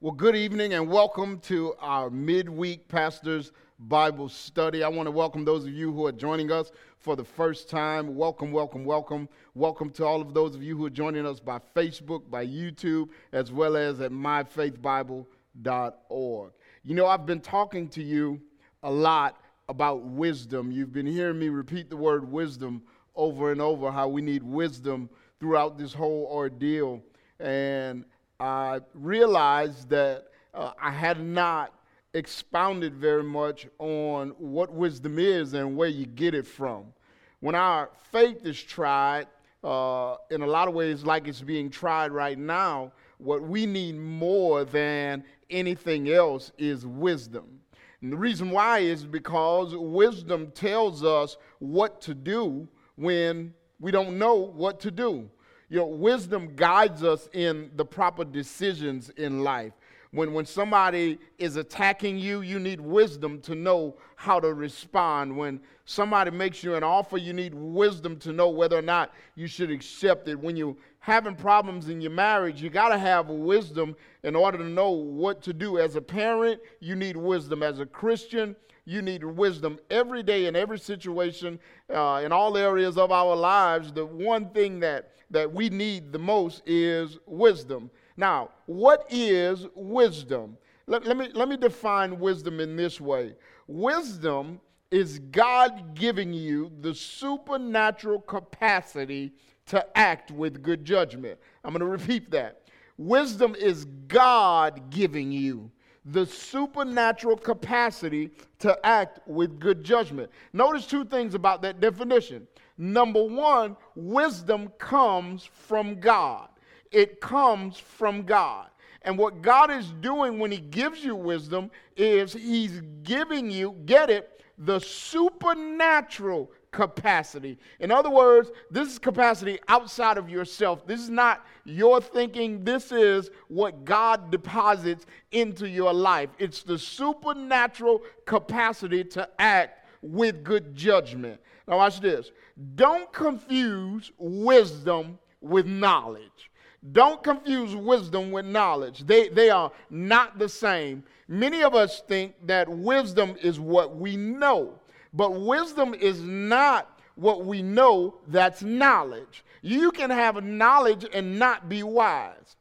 Well, good evening and welcome to our midweek Pastors Bible study. I want to welcome those of you who are joining us for the first time. Welcome, welcome, welcome. Welcome to all of those of you who are joining us by Facebook, by YouTube, as well as at myfaithbible.org. You know, I've been talking to you a lot about wisdom. You've been hearing me repeat the word wisdom over and over, how we need wisdom throughout this whole ordeal. And I realized that uh, I had not expounded very much on what wisdom is and where you get it from. When our faith is tried, uh, in a lot of ways, like it's being tried right now, what we need more than anything else is wisdom. And the reason why is because wisdom tells us what to do when we don't know what to do. You know, wisdom guides us in the proper decisions in life. When, when somebody is attacking you, you need wisdom to know how to respond. When somebody makes you an offer, you need wisdom to know whether or not you should accept it. When you're having problems in your marriage, you got to have wisdom in order to know what to do. As a parent, you need wisdom. As a Christian, you need wisdom every day in every situation, uh, in all areas of our lives. The one thing that that we need the most is wisdom. Now, what is wisdom? Let, let, me, let me define wisdom in this way wisdom is God giving you the supernatural capacity to act with good judgment. I'm going to repeat that. Wisdom is God giving you the supernatural capacity to act with good judgment. Notice two things about that definition. Number one, wisdom comes from God. It comes from God. And what God is doing when He gives you wisdom is He's giving you, get it, the supernatural capacity. In other words, this is capacity outside of yourself. This is not your thinking. This is what God deposits into your life. It's the supernatural capacity to act with good judgment. Now, watch this. Don't confuse wisdom with knowledge. Don't confuse wisdom with knowledge. They, they are not the same. Many of us think that wisdom is what we know, but wisdom is not what we know, that's knowledge. You can have knowledge and not be wise.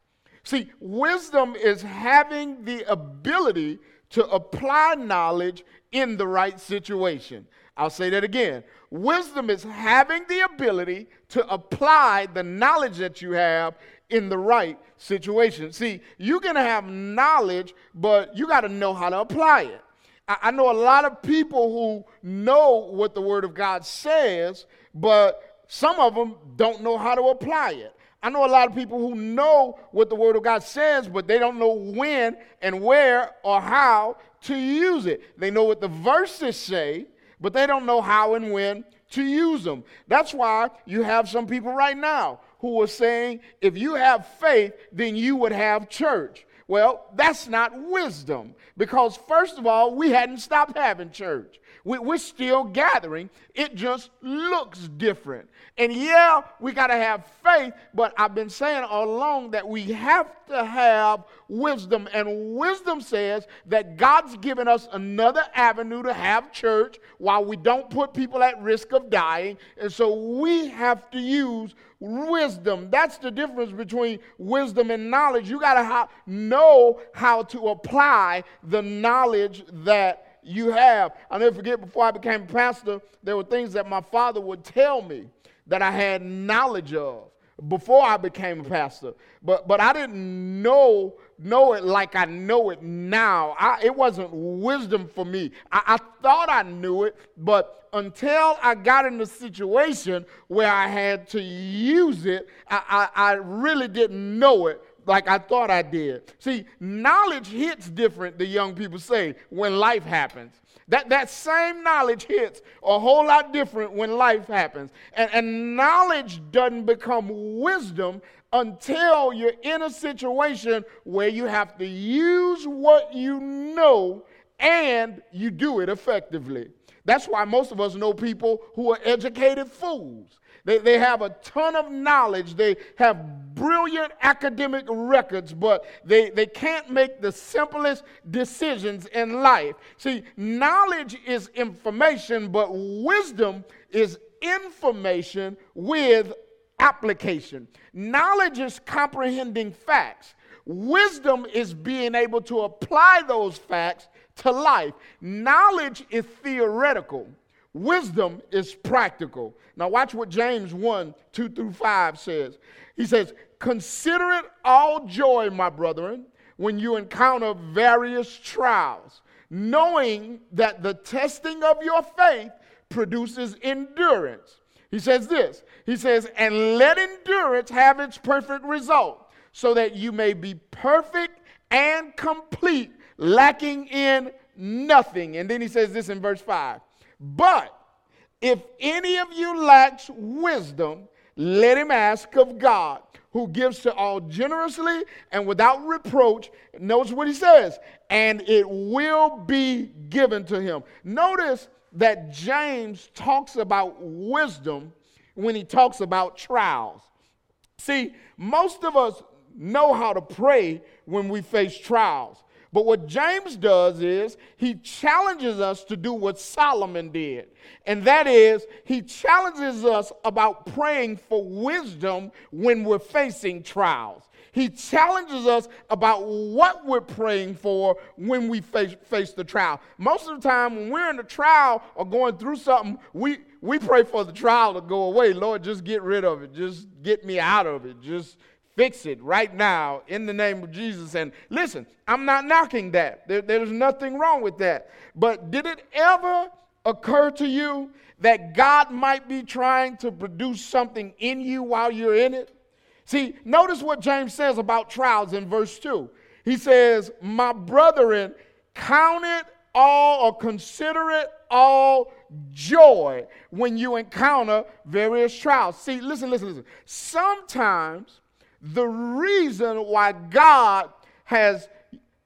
See, wisdom is having the ability to apply knowledge in the right situation. I'll say that again. Wisdom is having the ability to apply the knowledge that you have in the right situation. See, you can have knowledge, but you got to know how to apply it. I, know a lot of people who know what the Word of God says, but some of them don't know how to apply it. I know a lot of people who know what the Word of God says, but they don't know when and where or how to use it. They know what the verses say, but they don't know how and when to use them. That's why you have some people right now who are saying, if you have faith, then you would have church. Well, that's not wisdom because, first of all, we hadn't stopped having church. We, are still gathering. It just looks different. And yeah, we got to have faith, but I've been saying all along that we have to have wisdom. And wisdom says that God's given us another avenue to have church while we don't put people at risk of dying. And so we have to use wisdom. That's the difference between wisdom and knowledge. You got to know how to apply the knowledge that you have. I'll never forget before I became a pastor, there were things that my father would tell me that I had knowledge of before I became a pastor. But but I didn't know know it like I know it now. I, it wasn't wisdom for me. I, I thought I knew it, but until I got in the situation where I had to use it, I, I, I really didn't know it like I thought I did. See, knowledge hits different, the young people say, when life happens. That, that same knowledge hits a whole lot different when life happens. And, and knowledge doesn't become wisdom until you're in a situation where you have to use what you know and you do it effectively. That's why most of us know people who are educated fools. They, they have a ton of knowledge. They have brilliant academic records, but they, they can't make the simplest decisions in life. See, knowledge is information, but wisdom is information with application. Knowledge is comprehending facts. Wisdom is being able to apply those facts to life. Knowledge is theoretical. Wisdom is practical. Now, watch what James 1 2 through 5 says. He says, Consider it all joy, my brethren, when you encounter various trials, knowing that the testing of your faith produces endurance. He says this He says, And let endurance have its perfect result, so that you may be perfect and complete, lacking in nothing. And then he says this in verse 5 But if any of you lacks wisdom, let him ask of God, who gives to all generously and without reproach. Notice what he says, and it will be given to him. Notice that James talks about wisdom when he talks about trials. See, most of us know how to pray when we face trials. But what James does is he challenges us to do what Solomon did. And that is, he challenges us about praying for wisdom when we're facing trials. He challenges us about what we're praying for when we face, face the trial. Most of the time, when we're in a trial or going through something, we, we pray for the trial to go away. Lord, just get rid of it. Just get me out of it. Just fix it right now in the name of Jesus. And listen, I'm not knocking that. There, there's nothing wrong with that. But did it ever occur to you that God might be trying to produce something in you while you're in it? See, notice what James says about trials in verse 2. He says, My brethren, count it all or consider it all joy when you encounter various trials. See, listen, listen, listen. Sometimes the reason why God has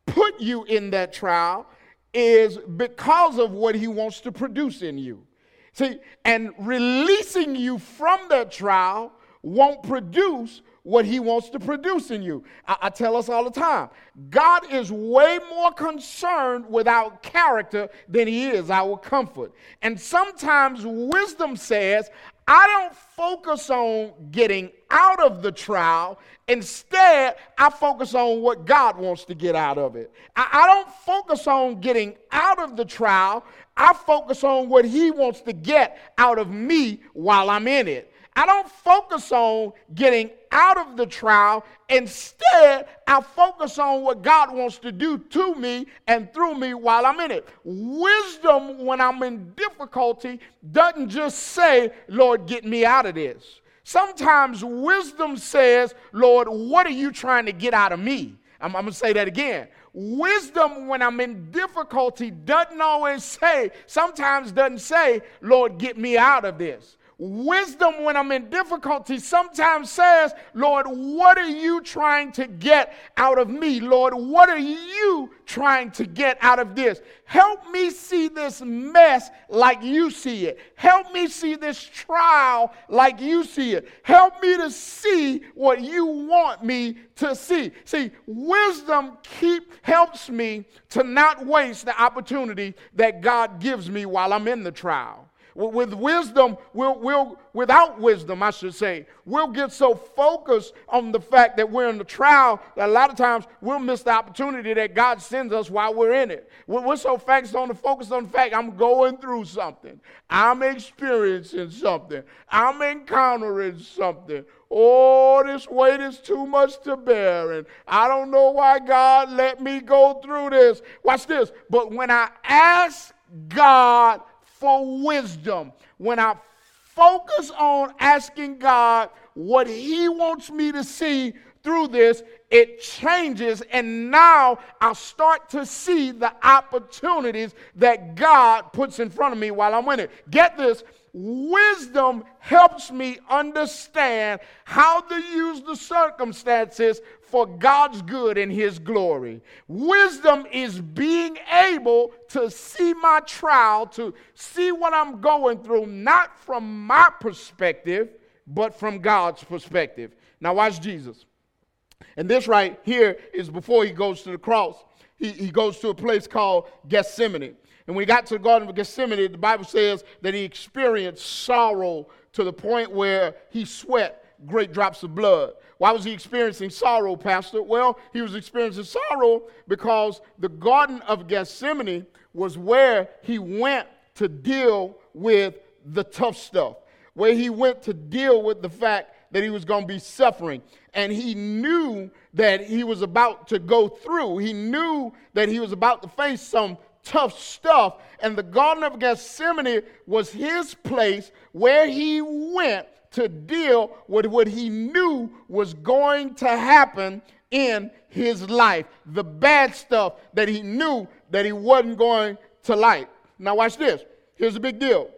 put you in that trial is because of what he wants to produce in you. See, and releasing you from that trial won't produce what he wants to produce in you. I, I, tell us all the time God is way more concerned with our character than he is our comfort. And sometimes wisdom says, I don't focus on getting out of the trial. Instead, I focus on what God wants to get out of it. I, I, don't focus on getting out of the trial. I focus on what He wants to get out of me while I'm in it. I don't focus on getting out of the trial. Instead, I focus on what God wants to do to me and through me while I'm in it. Wisdom, when I'm in difficulty, doesn't just say, Lord, get me out of this. Sometimes wisdom says, Lord, what are you trying to get out of me? I'm, I'm going to say that again. Wisdom, when I'm in difficulty, doesn't always say, sometimes doesn't say, Lord, get me out of this. Wisdom, when I'm in difficulty, sometimes says, Lord, what are you trying to get out of me? Lord, what are you trying to get out of this? Help me see this mess like you see it. Help me see this trial like you see it. Help me to see what you want me to see. See, wisdom keep helps me to not waste the opportunity that God gives me while I'm in the trial. With wisdom, we'll, we'll, without wisdom, I should say, we'll get so focused on the fact that we're in the trial that a lot of times we'll miss the opportunity that God sends us while we're in it. We're, so focused on the focus on the fact I'm going through something, I'm experiencing something, I'm encountering something. Oh, this weight is too much to bear, and I don't know why God let me go through this. Watch this. But when I ask God for wisdom. When I focus on asking God what He wants me to see through this, it changes, and now I start to see the opportunities that God puts in front of me while I'm in it. Get this wisdom helps me understand how to use the circumstances for God's good and His glory. Wisdom is being able to see my trial, to see what I'm going through, not from my perspective, but from God's perspective. Now, watch Jesus. And this right here is before he goes to the cross. He, he goes to a place called Gethsemane. And when he got to the Garden of Gethsemane, the Bible says that he experienced sorrow to the point where he sweat great drops of blood. Why was he experiencing sorrow, Pastor? Well, he was experiencing sorrow because the Garden of Gethsemane was where he went to deal with the tough stuff, where he went to deal with the fact that he was going to be suffering. And he knew that he was about to go through, he knew that he was about to face some tough stuff. And the Garden of Gethsemane was his place where he went to deal with what he knew was going to happen in his life. The bad stuff that he knew that he wasn't going to like. Now, watch this. Here's a big deal.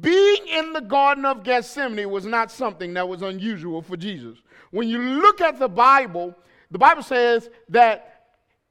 Being in the Garden of Gethsemane was not something that was unusual for Jesus. When you look at the Bible, the Bible says that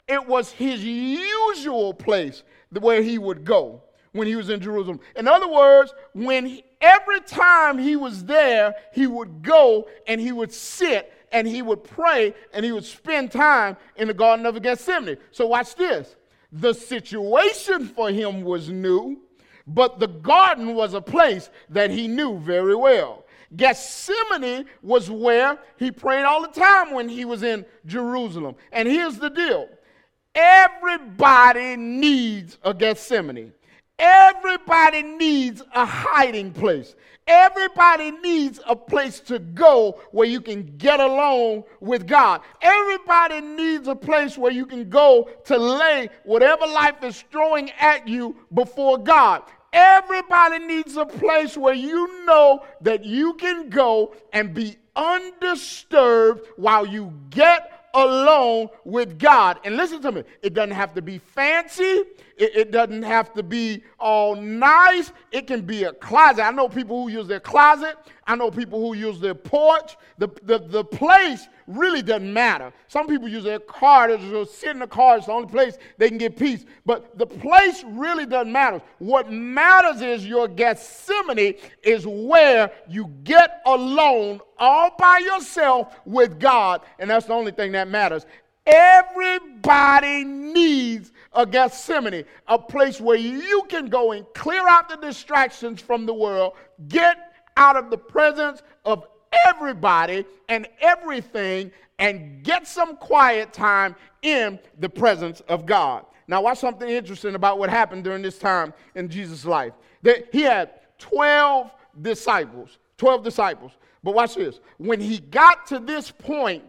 it was his usual place where he would go when he was in Jerusalem. In other words, when he, every time he was there, he would go and he would sit and he would pray and he would spend time in the Garden of Gethsemane. So watch this. The situation for him was new, but the garden was a place that he knew very well. Gethsemane was where he prayed all the time when he was in Jerusalem. And here's the deal everybody needs a Gethsemane. Everybody needs a hiding place. Everybody needs a place to go where you can get along with God. Everybody needs a place where you can go to lay whatever life is throwing at you before God. Everybody needs a place where you know that you can go and be undisturbed while you get alone with God. And listen to me, it doesn't have to be fancy. It, it, doesn't have to be all nice. It can be a closet. I know people who use their closet. I know people who use their porch. The, the, the place really doesn't matter. Some people use their car. Just sit in the car. It's the only place they can get peace. But the place really doesn't matter. What matters is your Gethsemane is where you get alone all by yourself with God. And that's the only thing that matters. Everybody needs a Gethsemane, a place where you can go and clear out the distractions from the world, get out of the presence of everybody and everything, and get some quiet time in the presence of God. Now, watch something interesting about what happened during this time in Jesus' life. That he had 12 disciples, 12 disciples. But watch this. When he got to this point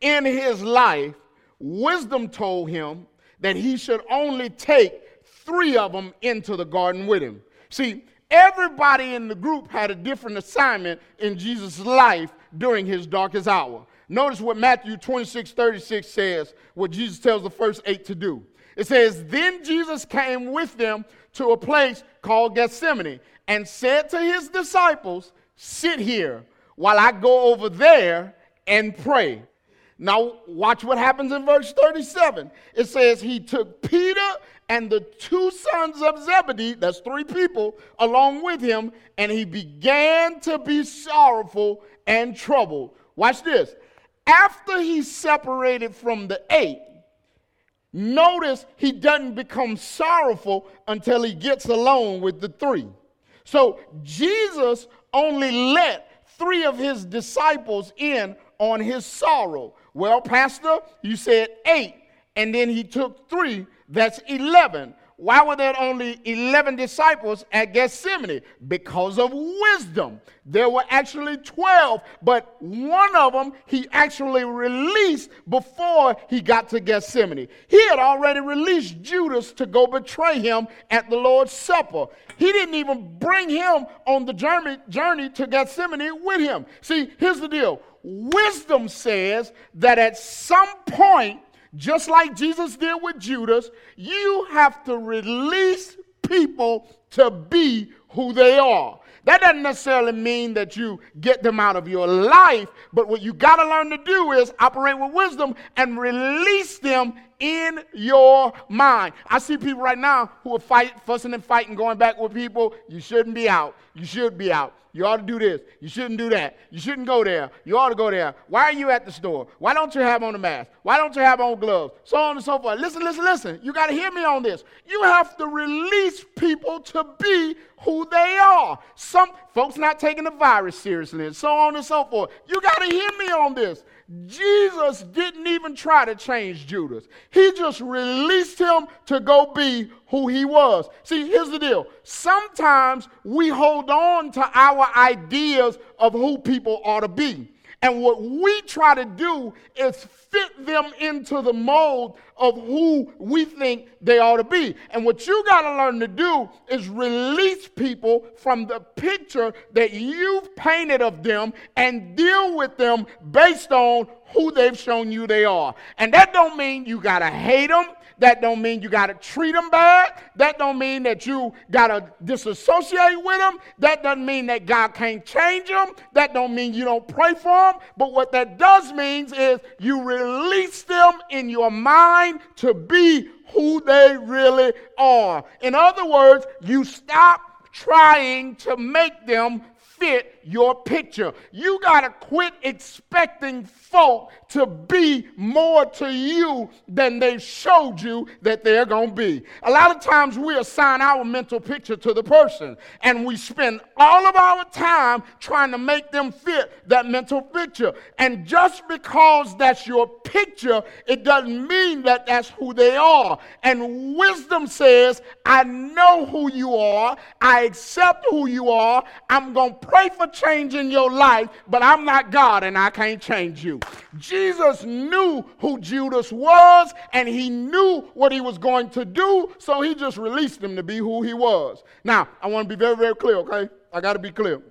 in his life, wisdom told him that he should only take three of them into the garden with him. See, everybody in the group had a different assignment in Jesus' life during his darkest hour. Notice what Matthew 26 36 says, what Jesus tells the first eight to do. It says, Then Jesus came with them to a place called Gethsemane and said to his disciples, Sit here while I go over there and pray. Now, watch what happens in verse 37. It says, He took Peter and the two sons of Zebedee, that's three people, along with him, and he began to be sorrowful and troubled. Watch this. After he separated from the eight, notice he doesn't become sorrowful until he gets alone with the three. So Jesus only let three of his disciples in on his sorrow. Well, Pastor, you said eight, and then he took three. That's 11. Why were there only 11 disciples at Gethsemane? Because of wisdom. There were actually 12, but one of them he actually released before he got to Gethsemane. He had already released Judas to go betray him at the Lord's Supper. He didn't even bring him on the journey, journey to Gethsemane with him. See, here's the deal wisdom says that at some point, just like Jesus did with Judas, you have to release people to be who they are. That doesn't necessarily mean that you get them out of your life, but what you got to learn to do is operate with wisdom and release them in your mind. I see people right now who are fighting, fussing and fighting, going back with people. You shouldn't be out. You should be out. You ought to do this. You shouldn't do that. You shouldn't go there. You ought to go there. Why are you at the store? Why don't you have on a mask? Why don't you have on gloves? So on and so forth. Listen, listen, listen. You got to hear me on this. You have to release people to be who they are. Some folks not taking the virus seriously and so on and so forth. You got to hear me on this. Jesus didn't even try to change Judas. He just released him to go be who he was. See, here's the deal. Sometimes we hold on to our ideas of who people ought to be. And what we try to do is fit them into the mold of who we think they ought to be. And what you got to learn to do is release people from the picture that you've painted of them and deal with them based on who they've shown you they are. And that don't mean you got to hate them. That don't mean you got to treat them bad. That don't mean that you got to disassociate with them. That doesn't mean that God can't change them. That don't mean you don't pray for them. But what that does means is you release them in your mind to be who they really are. In other words, you stop trying to make them fit your picture. You got to quit expecting folk to be more to you than they showed you that they're going to be. A lot of times we assign our mental picture to the person and we spend all of our time trying to make them fit that mental picture. And just because that's your picture, it doesn't mean that that's who they are. And wisdom says, I know who you are, I accept who you are, I'm going to pray for change in your life, but I'm not God and I can't change you. Jesus knew who Judas was and he knew what he was going to do, so he just released him to be who he was. Now, I want to be very, very clear, okay? I got to be clear.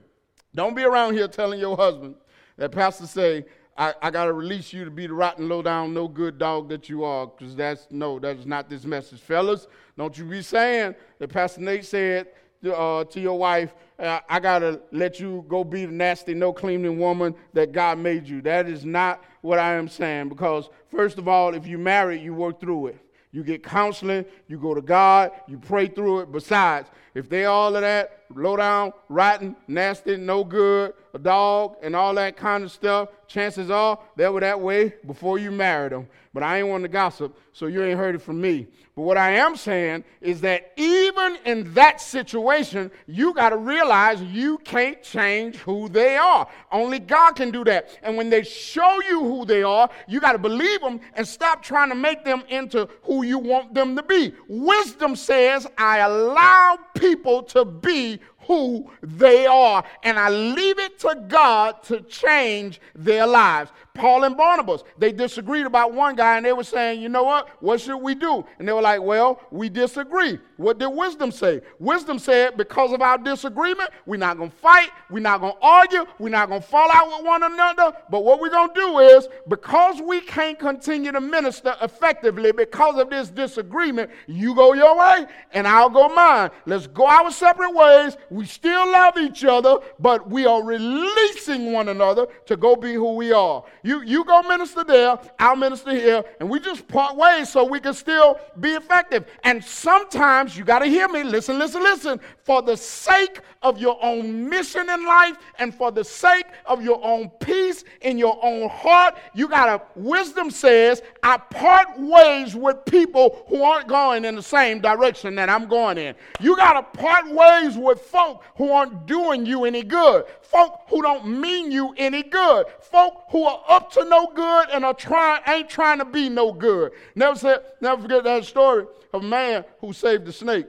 Don't be around here telling your husband that pastor say, I, I got to release you to be the rotten, low down, no good dog that you are, because that's no, that is not this message. Fellas, don't you be saying that Pastor Nate said uh, to your wife, uh, I got to let you go be the nasty, no cleaning woman that God made you. That is not what I am saying because, first of all, if you marry, you work through it. You get counseling, you go to God, you pray through it. Besides, if they all of that, low down, rotten, nasty, no good, a dog, and all that kind of stuff, chances are they were that way before you married them. But I ain't want to gossip, so you ain't heard it from me. But what I am saying is that even in that situation, you got to realize you can't change who they are. Only God can do that. And when they show you who they are, you got to believe them and stop trying to make them into who you want them to be. Wisdom says, I allow people to be who they are. And I leave it to God to change their lives. Paul and Barnabas, they disagreed about one guy and they were saying, you know what? What should we do? And they were like, well, we disagree. What did wisdom say? Wisdom said, because of our disagreement, we're not going to fight, we're not going to argue, we're not going to fall out with one another. But what we're going to do is, because we can't continue to minister effectively because of this disagreement, you go your way and I'll go mine. Let's go our separate ways. We still love each other, but we are releasing one another to go be who we are. You you go minister there, I'll minister here, and we just part ways so we can still be effective. And sometimes you got to hear me. Listen, listen, listen. For the sake of your own mission in life and for the sake of your own peace in your own heart, you got to, wisdom says, I part ways with people who aren't going in the same direction that I'm going in. You got to part ways with folk who aren't doing you any good, folk who don't mean you any good, folk who are up to no good and are trying, ain't trying to be no good. Never said, never forget that story of a man who saved the snake.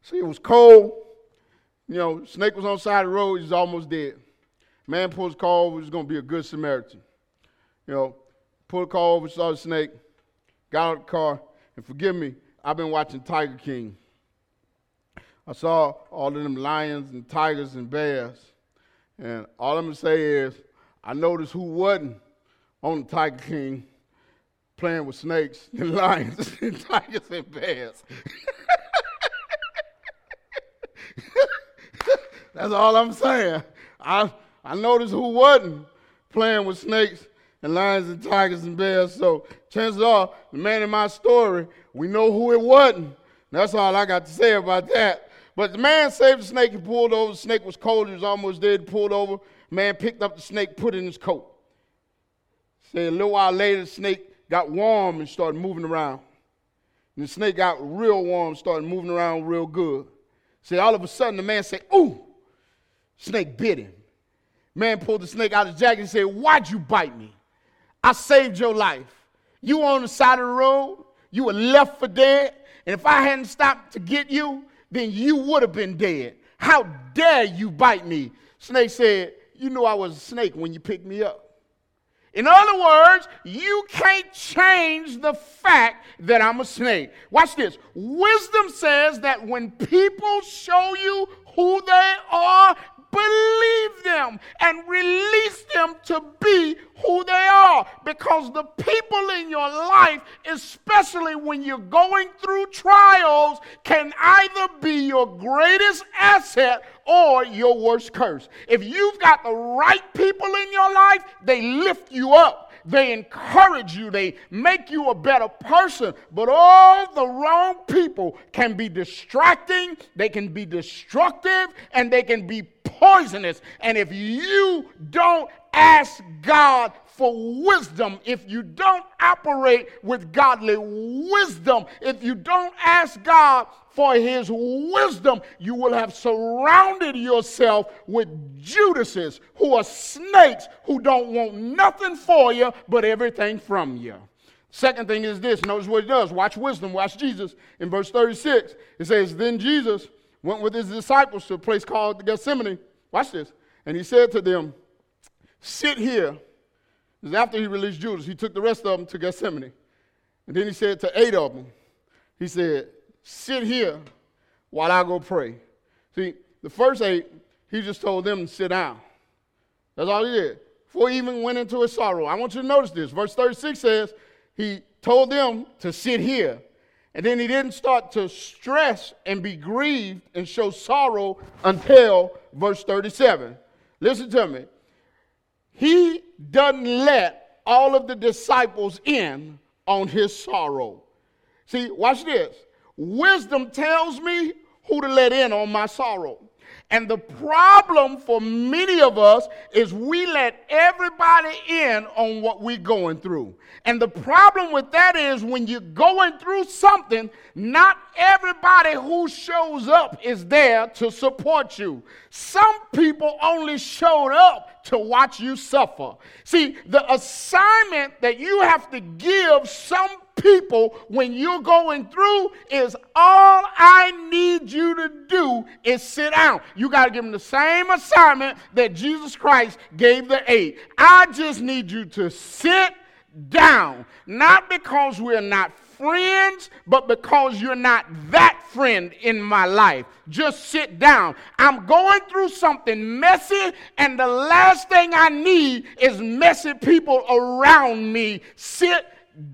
See, it was cold. You know, snake was on the side of the road. He's almost dead. Man pulls car over. He's to be a good Samaritan. You know, pulled the car over, saw the snake, got out of the car, and forgive me, I've been watching Tiger King. I saw all of them lions and tigers and bears. And all I'm to say is, I noticed who wasn't on the Tiger King playing with snakes and lions and tigers and bears. That's all I'm saying. I, I noticed who wasn't playing with snakes and lions and tigers and bears. So chances are, the man in my story, we know who it wasn't. That's all I got to say about that. But the man saved the snake and pulled over. The snake was cold. He was almost dead. Pulled over. Man picked up the snake, put it in his coat. Say a little while later, the snake got warm and started moving around. And the snake got real warm, started moving around real good. Say all of a sudden, the man said, "Ooh!" Snake bit him. Man pulled the snake out of his jacket and said, "Why'd you bite me? I saved your life. You were on the side of the road. You were left for dead. And if I hadn't stopped to get you, then you would have been dead. How dare you bite me? Snake said, You knew I was a snake when you picked me up. In other words, you can't change the fact that I'm a snake. Watch this. Wisdom says that when people show you who they are, believe them and release them to be who they are. Because the people in your life, especially when you're going through trials, can either be your greatest asset or your worst curse. If you've got the right people in your life, they lift you up they encourage you, they make you a better person. But all the wrong people can be distracting, they can be destructive, and they can be poisonous. And if you don't ask God for wisdom, if you don't operate with godly wisdom, if you don't ask God for his wisdom, you will have surrounded yourself with Judases who are snakes who don't want nothing for you but everything from you. Second thing is this notice what it does. Watch wisdom, watch Jesus. In verse 36, it says, Then Jesus went with his disciples to a place called Gethsemane. Watch this. And he said to them, Sit here. This is after he released Judas. He took the rest of them to Gethsemane. And then he said to eight of them, He said, sit here while I go pray. See, the first eight, he just told them to sit down. That's all he did. Before he even went into his sorrow. I want you to notice this. Verse 36 says, he told them to sit here. And then he didn't start to stress and be grieved and show sorrow until verse 37. Listen to me. He doesn't let all of the disciples in on his sorrow. See, watch this. Wisdom tells me who to let in on my sorrow. And the problem for many of us is we let everybody in on what we're going through. And the problem with that is when you're going through something, not everybody who shows up is there to support you. Some people only showed up to watch you suffer. See, the assignment that you have to give some people when you're going through is all I need you to do is sit down. You got to give them the same assignment that Jesus Christ gave the eight. I just need you to sit down. Not because we're not friends, but because you're not that friend in my life. Just sit down. I'm going through something messy, and the last thing I need is messy people around me. Sit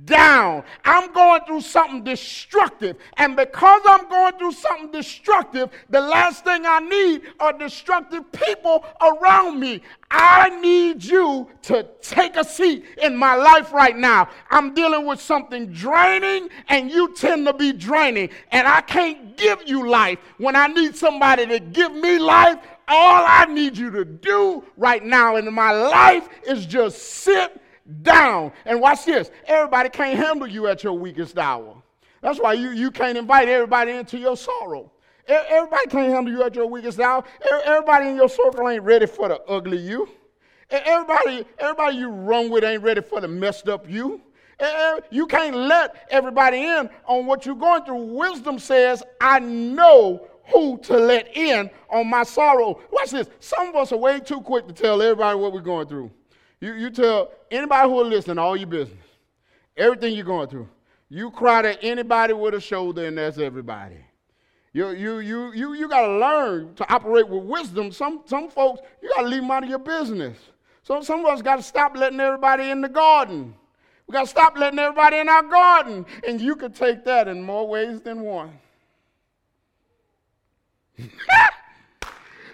down. I'm going through something destructive. And because I'm going through something destructive, the last thing I need are destructive people around me. I need you to take a seat in my life right now. I'm dealing with something draining, and you tend to be draining. And I can't give you life when I need somebody to give me life. All I need you to do right now in my life is just sit down. And watch this everybody can't handle you at your weakest hour. That's why you, you can't invite everybody into your sorrow. Everybody can't handle you at your weakest hour. Everybody in your circle ain't ready for the ugly you. Everybody, everybody you run with ain't ready for the messed up you. You can't let everybody in on what you're going through. Wisdom says, I know who to let in on my sorrow. Watch this. Some of us are way too quick to tell everybody what we're going through. You, you tell anybody who will listen all your business, everything you're going through. You cry to anybody with a shoulder, and that's everybody. You, you, you, you, you got to learn to operate with wisdom. Some, some folks, you got to leave them out of your business. So some of us got to stop letting everybody in the garden. We got to stop letting everybody in our garden. And you could take that in more ways than one.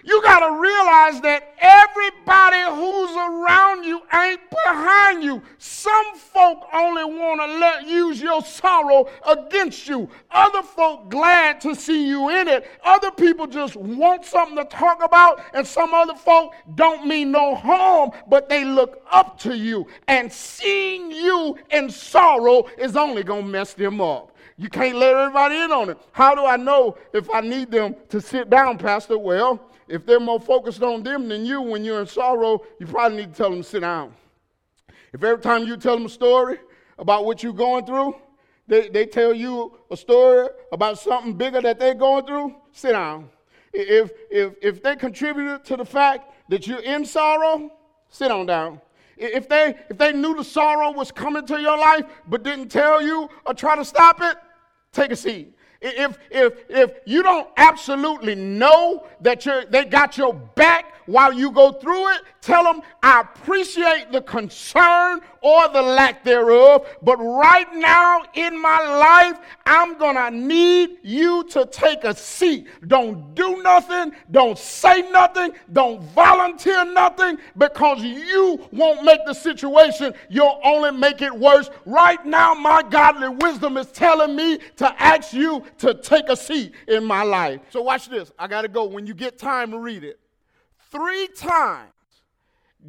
You got to realize that everybody who's around you ain't behind you. Some folk only want to let use your sorrow against you. Other folk glad to see you in it. Other people just want something to talk about, and some other folk don't mean no harm, but they look up to you. And seeing you in sorrow is only going to mess them up. You can't let everybody in on it. How do I know if I need them to sit down, Pastor? Well, if they're more focused on them than you when you're in sorrow, you probably need to tell them sit down. If every time you tell them a story about what you're going through, they, they tell you a story about something bigger that they're going through, sit down. If, if, if they contributed to the fact that you're in sorrow, sit on down. If they, if they knew the sorrow was coming to your life but didn't tell you or try to stop it, take a seat. If, if, if you don't absolutely know that you're, they got your back while you go through it, tell them, I appreciate the concern or the lack thereof, but right now in my life, I'm going to need you to take a seat. Don't do nothing, don't say nothing, don't volunteer nothing because you won't make the situation, you'll only make it worse. Right now, my godly wisdom is telling me to ask you to take a seat in my life. So, watch this. I got to go. When you get time, to read it. Three times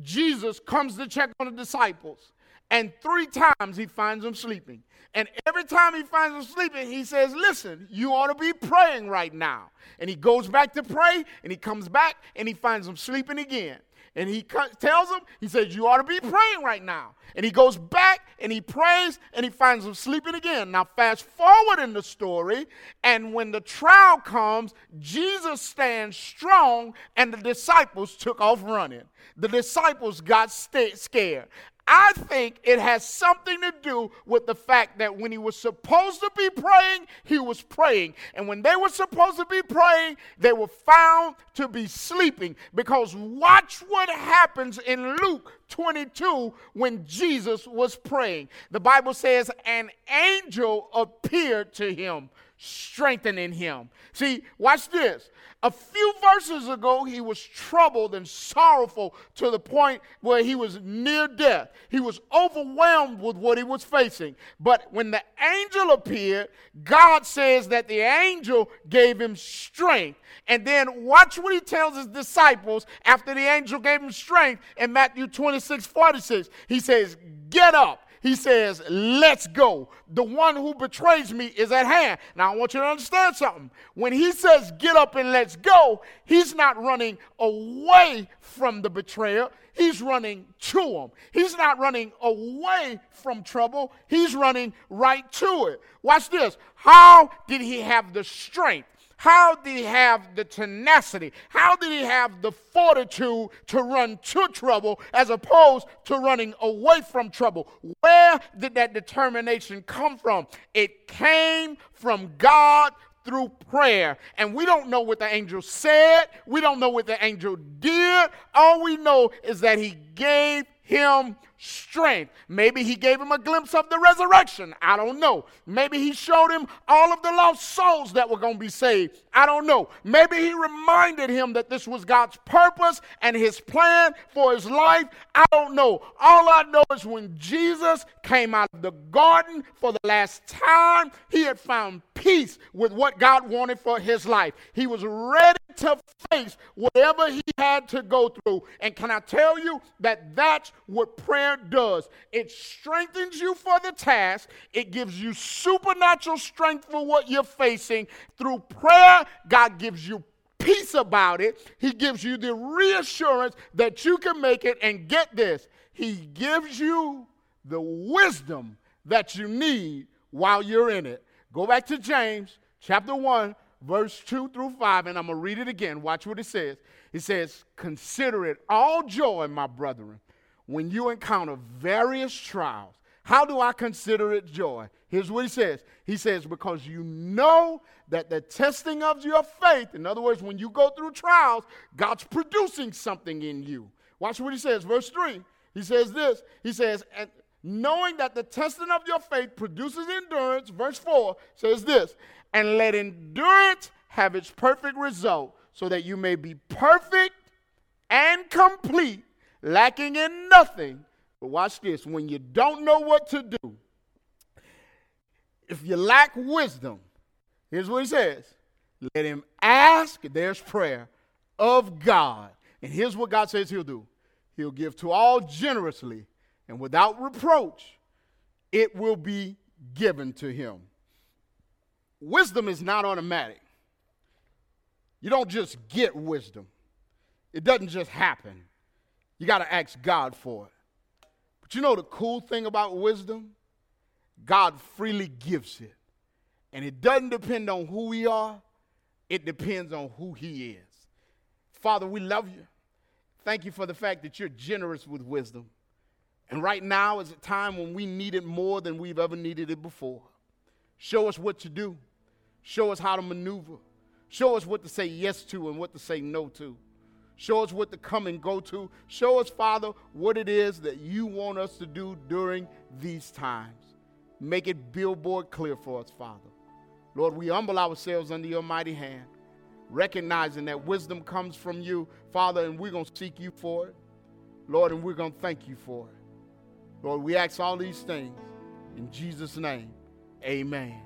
Jesus comes to check on the disciples, and three times he finds them sleeping. And every time he finds them sleeping, he says, Listen, you ought to be praying right now. And he goes back to pray, and he comes back, and he finds them sleeping again. And he tells them, he says, You ought to be praying right now. And he goes back and he prays and he finds them sleeping again. Now, fast forward in the story, and when the trial comes, Jesus stands strong and the disciples took off running. The disciples got scared. I think it has something to do with the fact that when he was supposed to be praying, he was praying. And when they were supposed to be praying, they were found to be sleeping. Because watch what happens in Luke 22 when Jesus was praying. The Bible says, An angel appeared to him, strengthening him. See, watch this. A few verses ago, he was troubled and sorrowful to the point where he was near death. He was overwhelmed with what he was facing. But when the angel appeared, God says that the angel gave him strength. And then watch what he tells his disciples after the angel gave him strength in Matthew 26 46. He says, Get up he says, Let's go. The one who betrays me is at hand. Now, I want you to understand something. When he says, Get up and let's go, he's not running away from the betrayer. He's running to him. He's not running away from trouble. He's running right to it. Watch this. How did he have the strength? How did he have the tenacity? How did he have the fortitude to run to trouble as opposed to running away from trouble? Where did that determination come from? It came from God through prayer. And we don't know what the angel said, we don't know what the angel did. All we know is that he gave him strength. Maybe he gave him a glimpse of the resurrection. I don't know. Maybe he showed him all of the lost souls that were going to be saved. I don't know. Maybe he reminded him that this was God's purpose and his plan for his life. I don't know. All I know is when Jesus came out of the garden for the last time, he had found peace with what God wanted for his life. He was ready to face whatever he had to go through. And can I tell you that that's what prayer does? It strengthens you for the task, it gives you supernatural strength for what you're facing. Through prayer, God gives you peace about it. He gives you the reassurance that you can make it. And get this, He gives you the wisdom that you need while you're in it. Go back to James chapter 1, verse 2 through 5, and I'm going to read it again. Watch what it says. It says, Consider it all joy, my brethren, when you encounter various trials. How do I consider it joy? Here's what he says He says, Because you know that the testing of your faith, in other words, when you go through trials, God's producing something in you. Watch what he says, verse 3. He says this He says, and knowing that the testing of your faith produces endurance, verse 4 says this, and let endurance have its perfect result, so that you may be perfect and complete, lacking in nothing. But watch this when you don't know what to do, if you lack wisdom, here's what he says let him ask, there's prayer, of God. And here's what God says he'll do He'll give to all generously and without reproach, it will be given to him. Wisdom is not automatic. You don't just get wisdom, it doesn't just happen. You got to ask God for it. But you know the cool thing about wisdom? God freely gives it. And it doesn't depend on who we are, it depends on who He is. Father, we love you. Thank you for the fact that you're generous with wisdom. And right now is a time when we need it more than we've ever needed it before. Show us what to do, show us how to maneuver, show us what to say yes to and what to say no to. Show us what to come and go to. Show us, Father, what it is that you want us to do during these times. Make it billboard clear for us, Father. Lord, we humble ourselves under your mighty hand, recognizing that wisdom comes from you, Father, and we're going to seek you for it. Lord, and we're going to thank you for it. Lord, we ask all these things in Jesus' name. Amen.